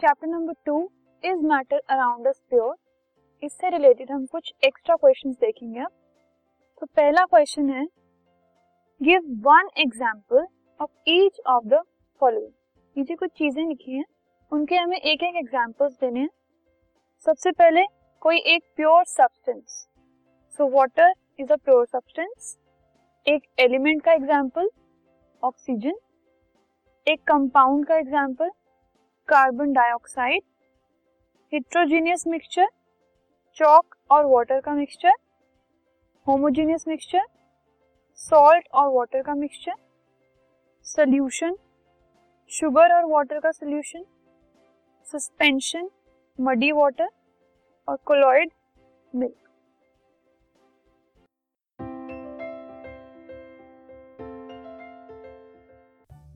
Chapter number two is matter around pure इससे related हम कुछ एक्स्ट्रा क्वेश्चंस देखेंगे तो पहला क्वेश्चन है give one example of each of the following नीचे कुछ चीज़ें लिखी हैं, उनके हमें एक एक एग्जांपल्स देने हैं। सबसे पहले, कोई एक pure substance so water is a pure substance एक एलिमेंट का एग्जांपल ऑक्सीजन एक कंपाउंड का example carbon dioxide heterogeneous mixture chalk और वाटर का मिक्सचर होमोजीनियस मिक्सचर सॉल्ट और वाटर का मिक्सचर सोल्यूशन शुगर और वाटर का सोल्यूशन सस्पेंशन मडी वाटर और colloid milk